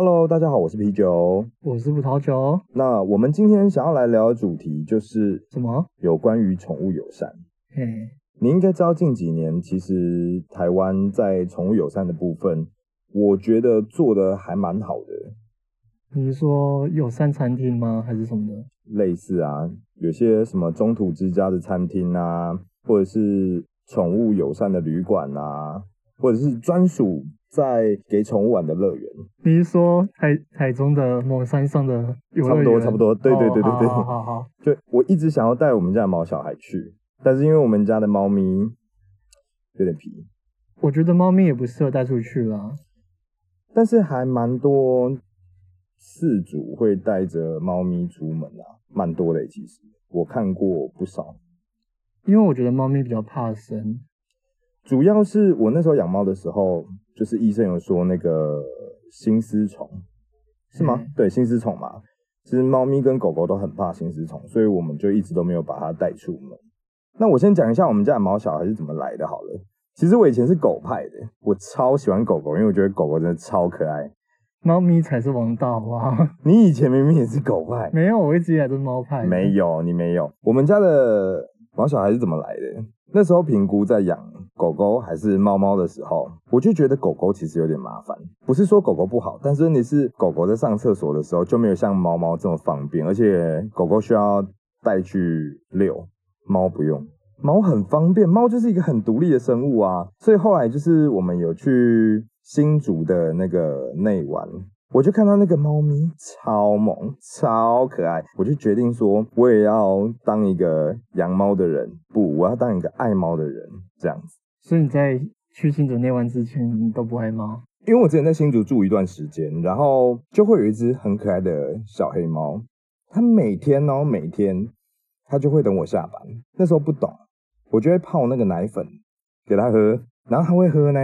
Hello，大家好，我是啤酒，我是葡萄酒。那我们今天想要来聊的主题就是什么？有关于宠物友善。嘿，你应该知道近几年其实台湾在宠物友善的部分，我觉得做的还蛮好的。你是说友善餐厅吗？还是什么的？类似啊，有些什么中途之家的餐厅啊，或者是宠物友善的旅馆啊，或者是专属。在给宠物玩的乐园，你是说台台中的某山上的游乐园？差不多，差不多，对对对对对。好好好。就我一直想要带我们家的毛小孩去，但是因为我们家的猫咪有点皮，我觉得猫咪也不适合带出去啦。但是还蛮多饲主会带着猫咪出门啊，蛮多的其实我看过不少。因为我觉得猫咪比较怕生。主要是我那时候养猫的时候，就是医生有说那个心丝虫，是吗？嗯、对，心丝虫嘛，其实猫咪跟狗狗都很怕心丝虫，所以我们就一直都没有把它带出门。那我先讲一下我们家的毛小孩是怎么来的好了。其实我以前是狗派的，我超喜欢狗狗，因为我觉得狗狗真的超可爱。猫咪才是王道啊！你以前明明也是狗派，没有，我一直以来都是猫派。没有，你没有。我们家的毛小孩是怎么来的？那时候评估在养狗狗还是猫猫的时候，我就觉得狗狗其实有点麻烦。不是说狗狗不好，但是问题是狗狗在上厕所的时候就没有像猫猫这么方便，而且狗狗需要带去遛，猫不用。猫很方便，猫就是一个很独立的生物啊。所以后来就是我们有去新竹的那个内湾。我就看到那个猫咪超萌、超可爱，我就决定说，我也要当一个养猫的人，不，我要当一个爱猫的人，这样子。所以你在去新竹内湾之前，你都不爱猫？因为我之前在新竹住一段时间，然后就会有一只很可爱的小黑猫，它每天哦，每天它就会等我下班。那时候不懂，我就会泡那个奶粉给它喝，然后它会喝呢。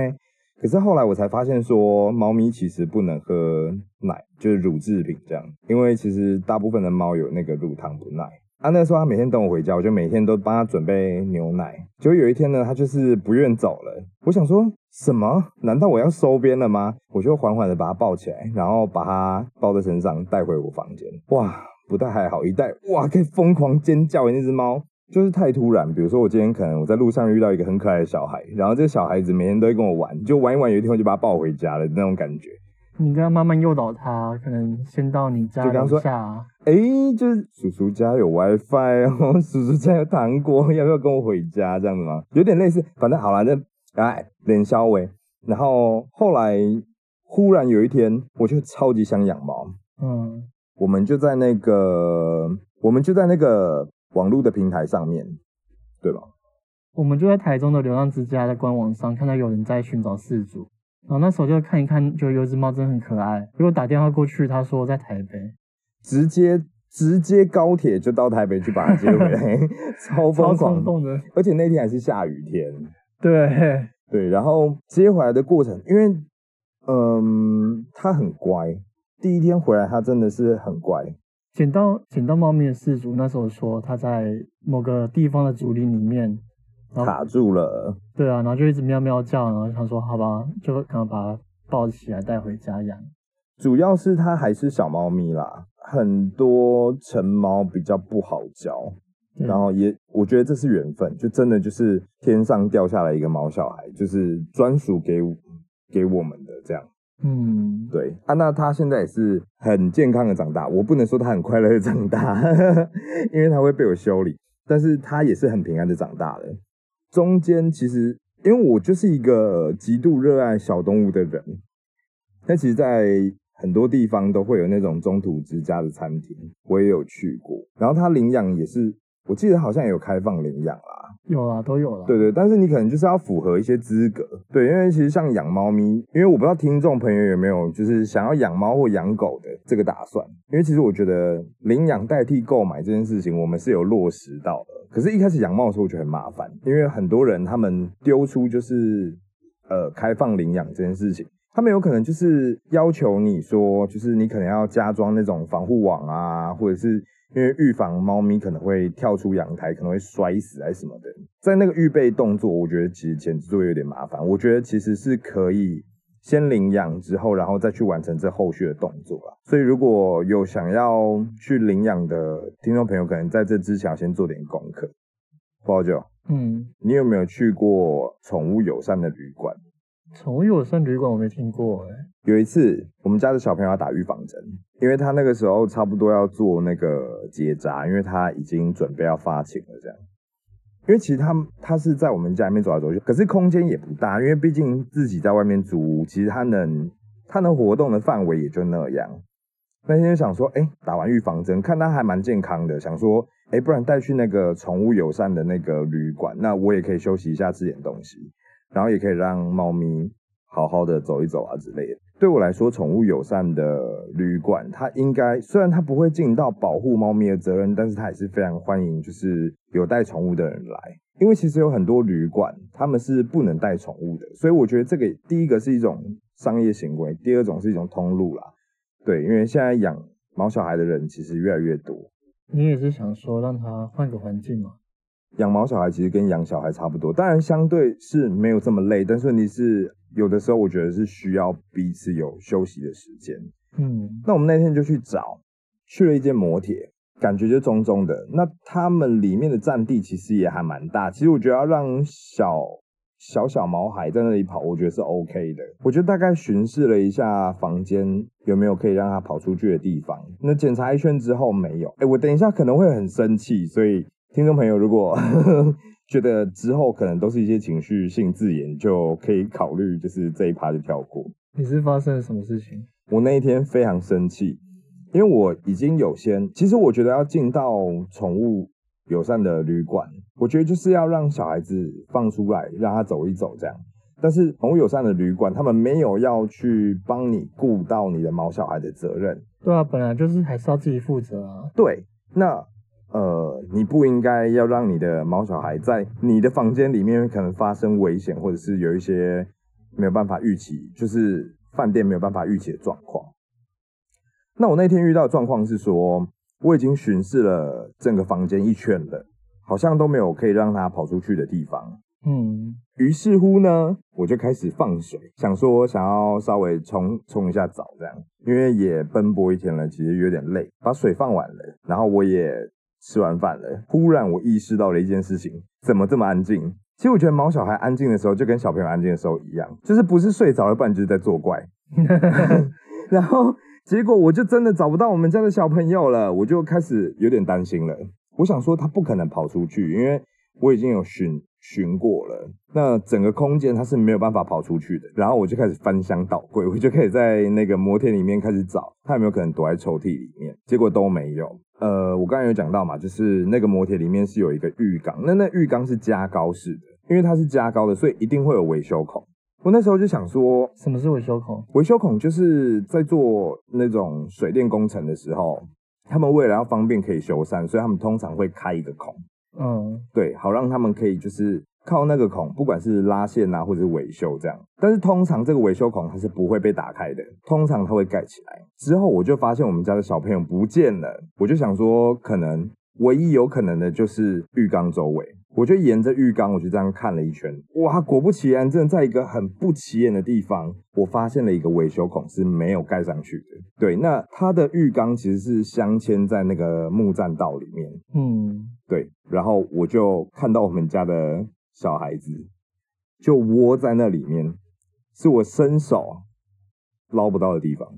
可是后来我才发现，说猫咪其实不能喝奶，就是乳制品这样，因为其实大部分的猫有那个乳糖不耐。啊，那时候他每天等我回家，我就每天都帮他准备牛奶。结果有一天呢，他就是不愿走了。我想说什么？难道我要收编了吗？我就缓缓的把它抱起来，然后把它抱在身上带回我房间。哇，不带还好，一带哇，可以疯狂尖叫的那只猫。就是太突然，比如说我今天可能我在路上遇到一个很可爱的小孩，然后这个小孩子每天都会跟我玩，就玩一玩，有一天我就把他抱回家了那种感觉。你跟他慢慢诱导他，可能先到你家楼下。哎、欸，就是叔叔家有 WiFi 哦，叔叔家有糖果，要不要跟我回家这样子吗？有点类似，反正好了，那哎，脸稍微。然后后来忽然有一天，我就超级想养猫。嗯，我们就在那个，我们就在那个。网络的平台上面，对吧？我们就在台中的流浪之家的官网上看到有人在寻找饲主，然后那时候就看一看，就有一只猫真的很可爱。结果打电话过去，他说在台北，直接直接高铁就到台北去把它接回来，超疯狂的。而且那天还是下雨天，对对。然后接回来的过程，因为嗯，它很乖，第一天回来它真的是很乖。捡到捡到猫咪的事主那时候说他在某个地方的竹林里面卡住了，对啊，然后就一直喵喵叫，然后他说好吧，就可能把它抱起来带回家养。主要是它还是小猫咪啦，很多成猫比较不好教，然后也我觉得这是缘分，就真的就是天上掉下来一个毛小孩，就是专属给给我们的这样。嗯，对啊，那他现在也是很健康的长大，我不能说他很快乐的长大，因为他会被我修理，但是他也是很平安的长大了。中间其实，因为我就是一个极度热爱小动物的人，但其实，在很多地方都会有那种中途之家的餐厅，我也有去过，然后他领养也是，我记得好像也有开放领养啦。有啊，都有了。对对，但是你可能就是要符合一些资格。对，因为其实像养猫咪，因为我不知道听众朋友有没有就是想要养猫或养狗的这个打算。因为其实我觉得领养代替购买这件事情，我们是有落实到的。可是，一开始养猫的时候，我觉得很麻烦，因为很多人他们丢出就是呃开放领养这件事情，他们有可能就是要求你说，就是你可能要加装那种防护网啊，或者是。因为预防猫咪可能会跳出阳台，可能会摔死还是什么的，在那个预备动作，我觉得其实前置作业有点麻烦。我觉得其实是可以先领养之后，然后再去完成这后续的动作啦。所以如果有想要去领养的听众朋友，可能在这之前要先做点功课。不好久，嗯，你有没有去过宠物友善的旅馆？宠物友善旅馆我没听过哎。有一次，我们家的小朋友要打预防针，因为他那个时候差不多要做那个结扎，因为他已经准备要发情了，这样。因为其实他他是在我们家里面走来走去，可是空间也不大，因为毕竟自己在外面租，其实他能他能活动的范围也就那样。那天就想说，哎，打完预防针，看他还蛮健康的，想说，哎，不然带去那个宠物友善的那个旅馆，那我也可以休息一下，吃点东西，然后也可以让猫咪好好的走一走啊之类的。对我来说，宠物友善的旅馆，它应该虽然它不会尽到保护猫咪的责任，但是它也是非常欢迎，就是有带宠物的人来。因为其实有很多旅馆他们是不能带宠物的，所以我觉得这个第一个是一种商业行为，第二种是一种通路啦。对，因为现在养毛小孩的人其实越来越多。你也是想说让他换个环境吗？养毛小孩其实跟养小孩差不多，当然相对是没有这么累，但是问题是。有的时候我觉得是需要彼此有休息的时间。嗯，那我们那天就去找，去了一间摩铁，感觉就中中的。那他们里面的占地其实也还蛮大。其实我觉得要让小小小毛孩在那里跑，我觉得是 OK 的。我就大概巡视了一下房间有没有可以让他跑出去的地方。那检查一圈之后没有。哎，我等一下可能会很生气，所以听众朋友如果 觉得之后可能都是一些情绪性字眼，就可以考虑，就是这一趴就跳过。你是发生了什么事情？我那一天非常生气，因为我已经有先，其实我觉得要进到宠物友善的旅馆，我觉得就是要让小孩子放出来，让他走一走这样。但是宠物友善的旅馆，他们没有要去帮你顾到你的毛小孩的责任。对啊，本来就是还是要自己负责啊。对，那。呃，你不应该要让你的毛小孩在你的房间里面可能发生危险，或者是有一些没有办法预期，就是饭店没有办法预期的状况。那我那天遇到的状况是说，我已经巡视了整个房间一圈了，好像都没有可以让他跑出去的地方。嗯，于是乎呢，我就开始放水，想说想要稍微冲冲一下澡，这样，因为也奔波一天了，其实有点累，把水放完了，然后我也。吃完饭了，忽然我意识到了一件事情，怎么这么安静？其实我觉得毛小孩安静的时候，就跟小朋友安静的时候一样，就是不是睡着了，不然就是在作怪。然后结果我就真的找不到我们家的小朋友了，我就开始有点担心了。我想说他不可能跑出去，因为我已经有寻寻过了，那整个空间他是没有办法跑出去的。然后我就开始翻箱倒柜，我就开始在那个摩天里面开始找，他有没有可能躲在抽屉里面？结果都没有。呃，我刚才有讲到嘛，就是那个摩铁里面是有一个浴缸，那那浴缸是加高式的，因为它是加高的，所以一定会有维修孔。我那时候就想说，什么是维修孔？维修孔就是在做那种水电工程的时候，他们为了要方便可以修缮，所以他们通常会开一个孔。嗯，对，好让他们可以就是。靠那个孔，不管是拉线啊，或者是维修这样，但是通常这个维修孔它是不会被打开的，通常它会盖起来。之后我就发现我们家的小朋友不见了，我就想说，可能唯一有可能的就是浴缸周围。我就沿着浴缸，我就这样看了一圈，哇，果不其然，真的在一个很不起眼的地方，我发现了一个维修孔是没有盖上去的。对，那它的浴缸其实是镶嵌在那个木栈道里面。嗯，对，然后我就看到我们家的。小孩子就窝在那里面，是我伸手捞不到的地方。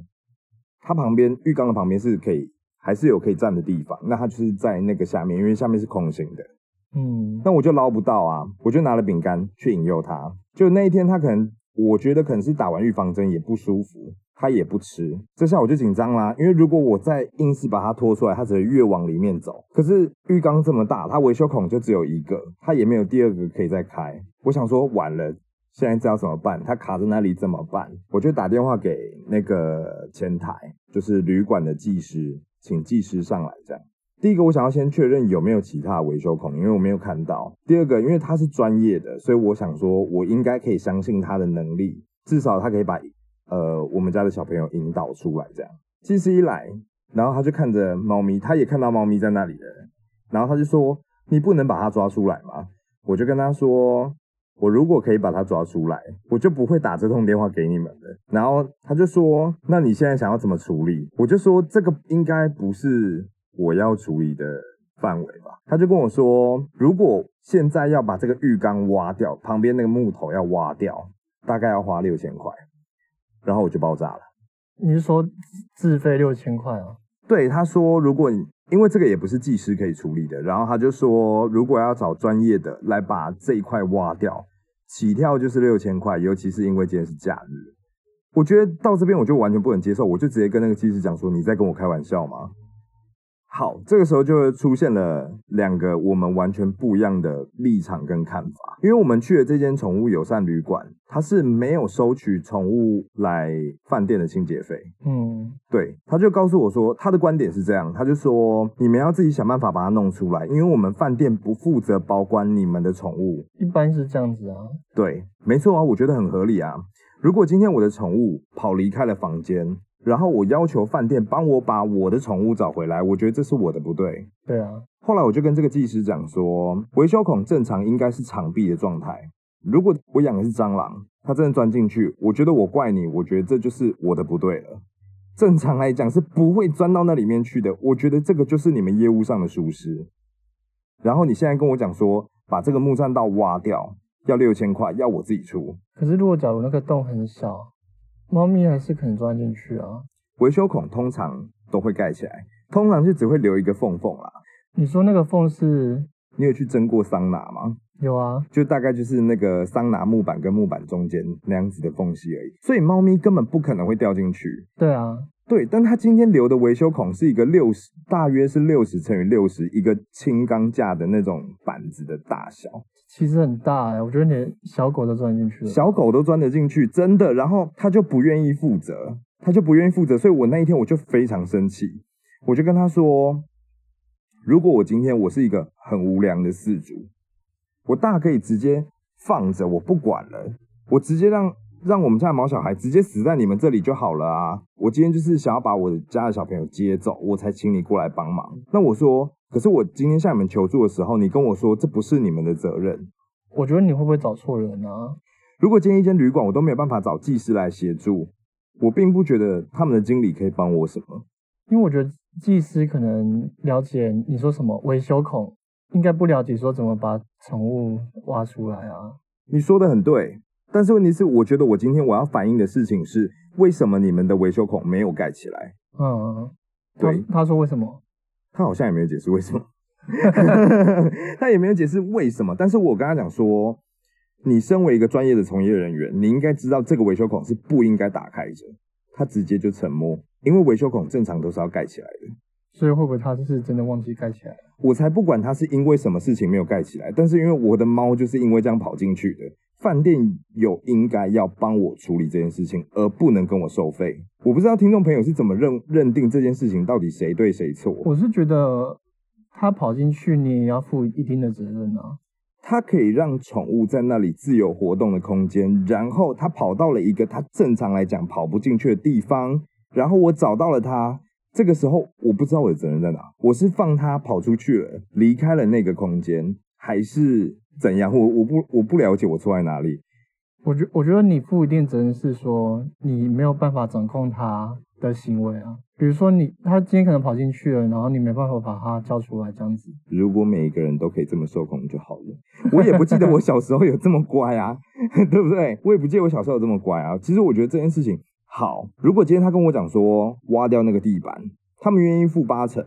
它旁边浴缸的旁边是可以，还是有可以站的地方。那它就是在那个下面，因为下面是空心的。嗯，那我就捞不到啊，我就拿了饼干去引诱它。就那一天，它可能我觉得可能是打完预防针也不舒服。他也不吃，这下我就紧张啦，因为如果我再硬是把它拖出来，它只会越往里面走。可是浴缸这么大，它维修孔就只有一个，它也没有第二个可以再开。我想说完了，现在知道怎么办？它卡在那里怎么办？我就打电话给那个前台，就是旅馆的技师，请技师上来。这样，第一个我想要先确认有没有其他维修孔，因为我没有看到。第二个，因为他是专业的，所以我想说我应该可以相信他的能力，至少他可以把。呃，我们家的小朋友引导出来，这样技师一来，然后他就看着猫咪，他也看到猫咪在那里了，然后他就说：“你不能把它抓出来吗？”我就跟他说：“我如果可以把它抓出来，我就不会打这通电话给你们的。然后他就说：“那你现在想要怎么处理？”我就说：“这个应该不是我要处理的范围吧？”他就跟我说：“如果现在要把这个浴缸挖掉，旁边那个木头要挖掉，大概要花六千块。”然后我就爆炸了。你是说自费六千块啊？对，他说如果你。因为这个也不是技师可以处理的，然后他就说，如果要找专业的来把这一块挖掉，起跳就是六千块，尤其是因为今天是假日，我觉得到这边我就完全不能接受，我就直接跟那个技师讲说，你在跟我开玩笑吗？好，这个时候就会出现了两个我们完全不一样的立场跟看法。因为我们去的这间宠物友善旅馆，它是没有收取宠物来饭店的清洁费。嗯，对，他就告诉我说，他的观点是这样，他就说你们要自己想办法把它弄出来，因为我们饭店不负责保管你们的宠物。一般是这样子啊。对，没错啊，我觉得很合理啊。如果今天我的宠物跑离开了房间。然后我要求饭店帮我把我的宠物找回来，我觉得这是我的不对。对啊。后来我就跟这个技师讲说，维修孔正常应该是敞闭的状态。如果我养的是蟑螂，它真的钻进去，我觉得我怪你，我觉得这就是我的不对了。正常来讲是不会钻到那里面去的，我觉得这个就是你们业务上的疏失。然后你现在跟我讲说，把这个木栈道挖掉要六千块，要我自己出。可是如果假如那个洞很小。猫咪还是可能钻进去啊。维修孔通常都会盖起来，通常就只会留一个缝缝啦。你说那个缝是？你有去蒸过桑拿吗？有啊，就大概就是那个桑拿木板跟木板中间那样子的缝隙而已。所以猫咪根本不可能会掉进去。对啊，对，但它今天留的维修孔是一个六十，大约是六十乘以六十，一个轻钢架的那种板子的大小。其实很大哎，我觉得连小狗都钻进去了。小狗都钻得进去，真的。然后他就不愿意负责，他就不愿意负责，所以我那一天我就非常生气，我就跟他说：如果我今天我是一个很无良的饲主，我大可以直接放着，我不管了，我直接让让我们家的毛小孩直接死在你们这里就好了啊！我今天就是想要把我的家的小朋友接走，我才请你过来帮忙。那我说。可是我今天向你们求助的时候，你跟我说这不是你们的责任，我觉得你会不会找错人啊？如果今天一间旅馆我都没有办法找技师来协助，我并不觉得他们的经理可以帮我什么，因为我觉得技师可能了解你说什么维修孔，应该不了解说怎么把宠物挖出来啊。你说的很对，但是问题是，我觉得我今天我要反映的事情是，为什么你们的维修孔没有盖起来？嗯，对，他，他说为什么？他好像也没有解释为什么 他也没有解释为什么。但是我跟他讲说，你身为一个专业的从业人员，你应该知道这个维修孔是不应该打开着。他直接就沉默，因为维修孔正常都是要盖起来的。所以会不会他是真的忘记盖起来？我才不管他是因为什么事情没有盖起来，但是因为我的猫就是因为这样跑进去的。饭店有应该要帮我处理这件事情，而不能跟我收费。我不知道听众朋友是怎么认认定这件事情到底谁对谁错。我是觉得他跑进去，你也要负一定的责任啊。他可以让宠物在那里自由活动的空间，然后他跑到了一个他正常来讲跑不进去的地方，然后我找到了他。这个时候我不知道我的责任在哪，我是放他跑出去了，离开了那个空间，还是？怎样？我我不我不了解我错在哪里。我觉我觉得你负一定责任是说你没有办法掌控他的行为啊。比如说你他今天可能跑进去了，然后你没办法把他叫出来这样子。如果每一个人都可以这么受控就好了。我也不记得我小时候有这么乖啊，对不对？我也不记得我小时候有这么乖啊。其实我觉得这件事情好。如果今天他跟我讲说挖掉那个地板，他们愿意付八成，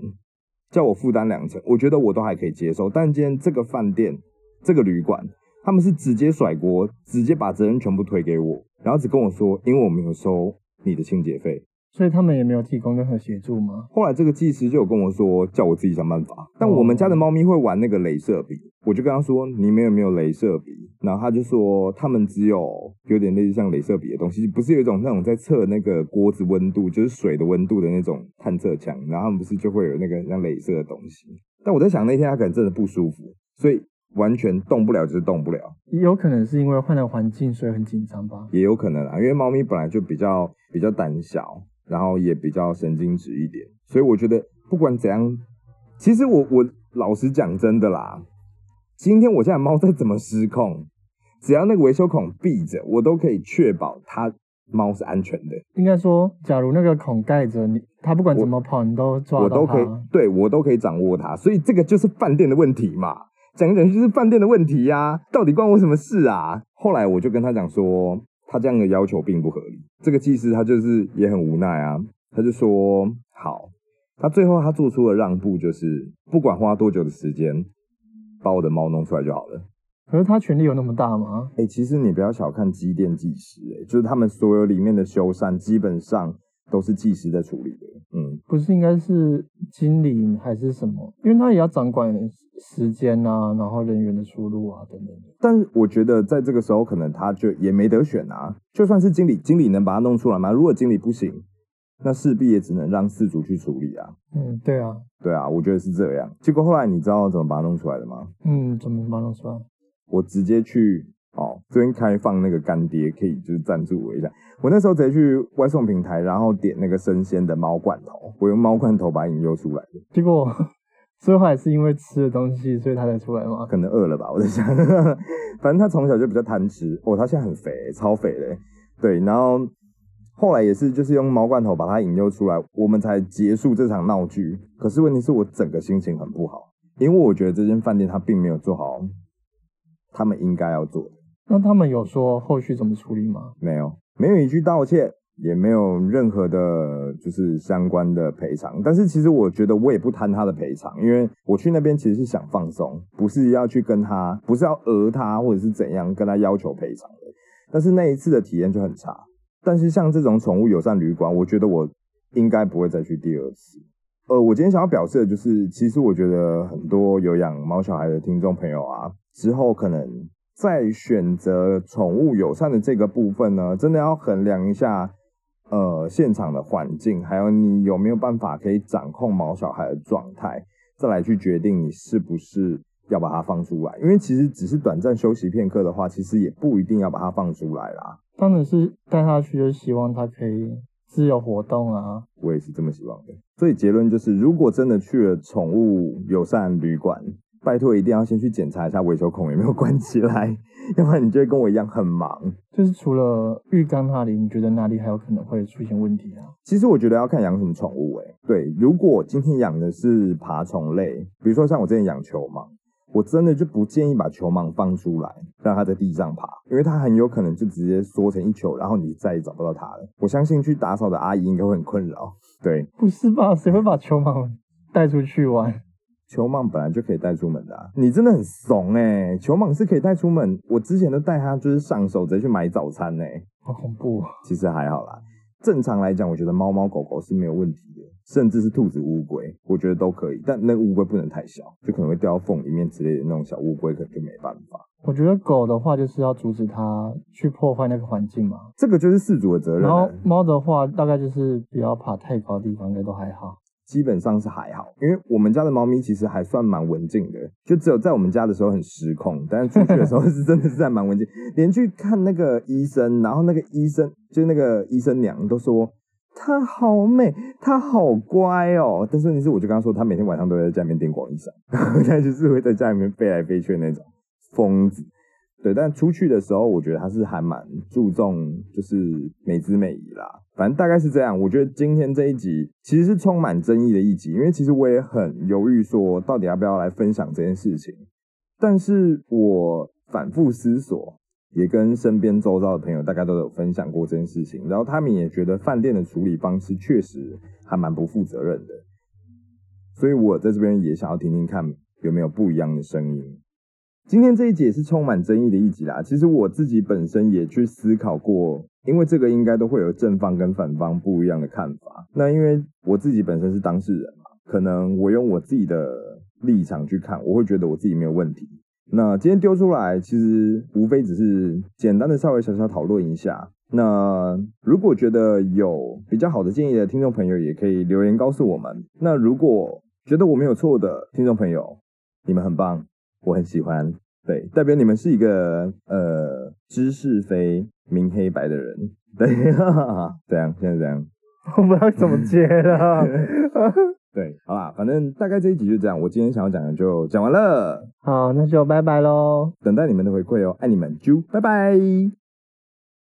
叫我负担两成，我觉得我都还可以接受。但今天这个饭店。这个旅馆，他们是直接甩锅，直接把责任全部推给我，然后只跟我说，因为我没有收你的清洁费，所以他们也没有提供任何协助吗？后来这个技师就有跟我说，叫我自己想办法。但我们家的猫咪会玩那个镭射笔，我就跟他说，你们有没有镭射笔？然后他就说，他们只有有点类似像镭射笔的东西，不是有一种那种在测那个锅子温度，就是水的温度的那种探测枪，然后他们不是就会有那个像镭射的东西。但我在想那天他可能真的不舒服，所以。完全动不了就是动不了，也有可能是因为换了环境，所以很紧张吧。也有可能啊，因为猫咪本来就比较比较胆小，然后也比较神经质一点，所以我觉得不管怎样，其实我我老实讲真的啦，今天我家的猫再怎么失控，只要那个维修孔闭着，我都可以确保它猫是安全的。应该说，假如那个孔盖着，你它不管怎么跑，你都抓。我都可以，对，我都可以掌握它。所以这个就是饭店的问题嘛，讲讲就是饭店的问题呀、啊，到底关我什么事啊？后来我就跟他讲说，他这样的要求并不合理。这个技师他就是也很无奈啊，他就说好，他最后他做出了让步，就是不管花多久的时间，把我的猫弄出来就好了。可是他权力有那么大吗？哎、欸，其实你不要小看机电技师、欸，哎，就是他们所有里面的修缮，基本上都是技师在处理的。嗯，不是应该是经理还是什么？因为他也要掌管时间啊，然后人员的出入啊等等。但是我觉得在这个时候，可能他就也没得选啊。就算是经理，经理能把它弄出来吗？如果经理不行，那势必也只能让饲主去处理啊。嗯，对啊，对啊，我觉得是这样。结果后来你知道怎么把它弄出来的吗？嗯，怎么把它弄出来？我直接去哦，这边开放那个干爹，可以就是赞助我一下。我那时候直接去外送平台，然后点那个生鲜的猫罐头，我用猫罐头把它引诱出来的。结果最后还是因为吃的东西，所以它才出来吗？可能饿了吧，我在想。反正它从小就比较贪吃，哦，它现在很肥，超肥的。对，然后后来也是就是用猫罐头把它引诱出来，我们才结束这场闹剧。可是问题是我整个心情很不好，因为我觉得这间饭店它并没有做好。他们应该要做的。那他们有说后续怎么处理吗？没有，没有一句道歉，也没有任何的，就是相关的赔偿。但是其实我觉得我也不贪他的赔偿，因为我去那边其实是想放松，不是要去跟他，不是要讹他或者是怎样跟他要求赔偿的。但是那一次的体验就很差。但是像这种宠物友善旅馆，我觉得我应该不会再去第二次。呃，我今天想要表示的就是，其实我觉得很多有养猫小孩的听众朋友啊。之后可能在选择宠物友善的这个部分呢，真的要衡量一下，呃，现场的环境，还有你有没有办法可以掌控毛小孩的状态，再来去决定你是不是要把它放出来。因为其实只是短暂休息片刻的话，其实也不一定要把它放出来啦。当然是带它去，就希望它可以自由活动啊。我也是这么希望的。所以结论就是，如果真的去了宠物友善旅馆，拜托，一定要先去检查一下维修孔有没有关起来，要不然你就会跟我一样很忙。就是除了浴缸那里，你觉得哪里还有可能会出现问题啊？其实我觉得要看养什么宠物诶、欸。对，如果今天养的是爬虫类，比如说像我之前养球蟒，我真的就不建议把球蟒放出来，让它在地上爬，因为它很有可能就直接缩成一球，然后你再也找不到它了。我相信去打扫的阿姨应该会很困扰。对，不是吧？谁会把球蟒带出去玩？球蟒本来就可以带出门的，啊，你真的很怂哎，欸！球蟒是可以带出门，我之前都带它就是上手直接去买早餐呢，欸，好恐怖。其实还好啦，正常来讲，我觉得猫猫狗狗是没有问题的，甚至是兔子乌龟，我觉得都可以。但那个乌龟不能太小，就可能会掉到缝里面之类的那种小乌龟，可能就没办法。我觉得狗的话就是要阻止它去破坏那个环境嘛，这个就是饲主的责任，欸。然后猫的话，大概就是不要爬太高的地方，应该都还好。基本上是还好，因为我们家的猫咪其实还算蛮文静的，就只有在我们家的时候很失控，但是出去的时候是真的是还蛮文静。连去看那个医生，然后那个医生就那个医生娘都说它好美，它好乖哦。但是问题是，我就跟他说，他每天晚上都在家里面电广一闪，他就是会在家里面飞来飞去的那种疯子。对，但出去的时候，我觉得他是还蛮注重，就是美姿美仪啦。反正大概是这样。我觉得今天这一集其实是充满争议的一集，因为其实我也很犹豫，说到底要不要来分享这件事情。但是我反复思索，也跟身边周遭的朋友大概都有分享过这件事情，然后他们也觉得饭店的处理方式确实还蛮不负责任的。所以我在这边也想要听听看有没有不一样的声音。今天这一集也是充满争议的一集啦。其实我自己本身也去思考过，因为这个应该都会有正方跟反方不一样的看法。那因为我自己本身是当事人嘛，可能我用我自己的立场去看，我会觉得我自己没有问题。那今天丢出来，其实无非只是简单的稍微小小讨论一下。那如果觉得有比较好的建议的听众朋友，也可以留言告诉我们。那如果觉得我没有错的听众朋友，你们很棒。我很喜欢，对，代表你们是一个呃知是非明黑白的人，对，哈哈，这样，现在这样，我不知道怎么接了，对，好啦，反正大概这一集就这样，我今天想要讲的就讲完了。好，那就拜拜喽。等待你们的回馈哦，爱你们，啾，拜拜。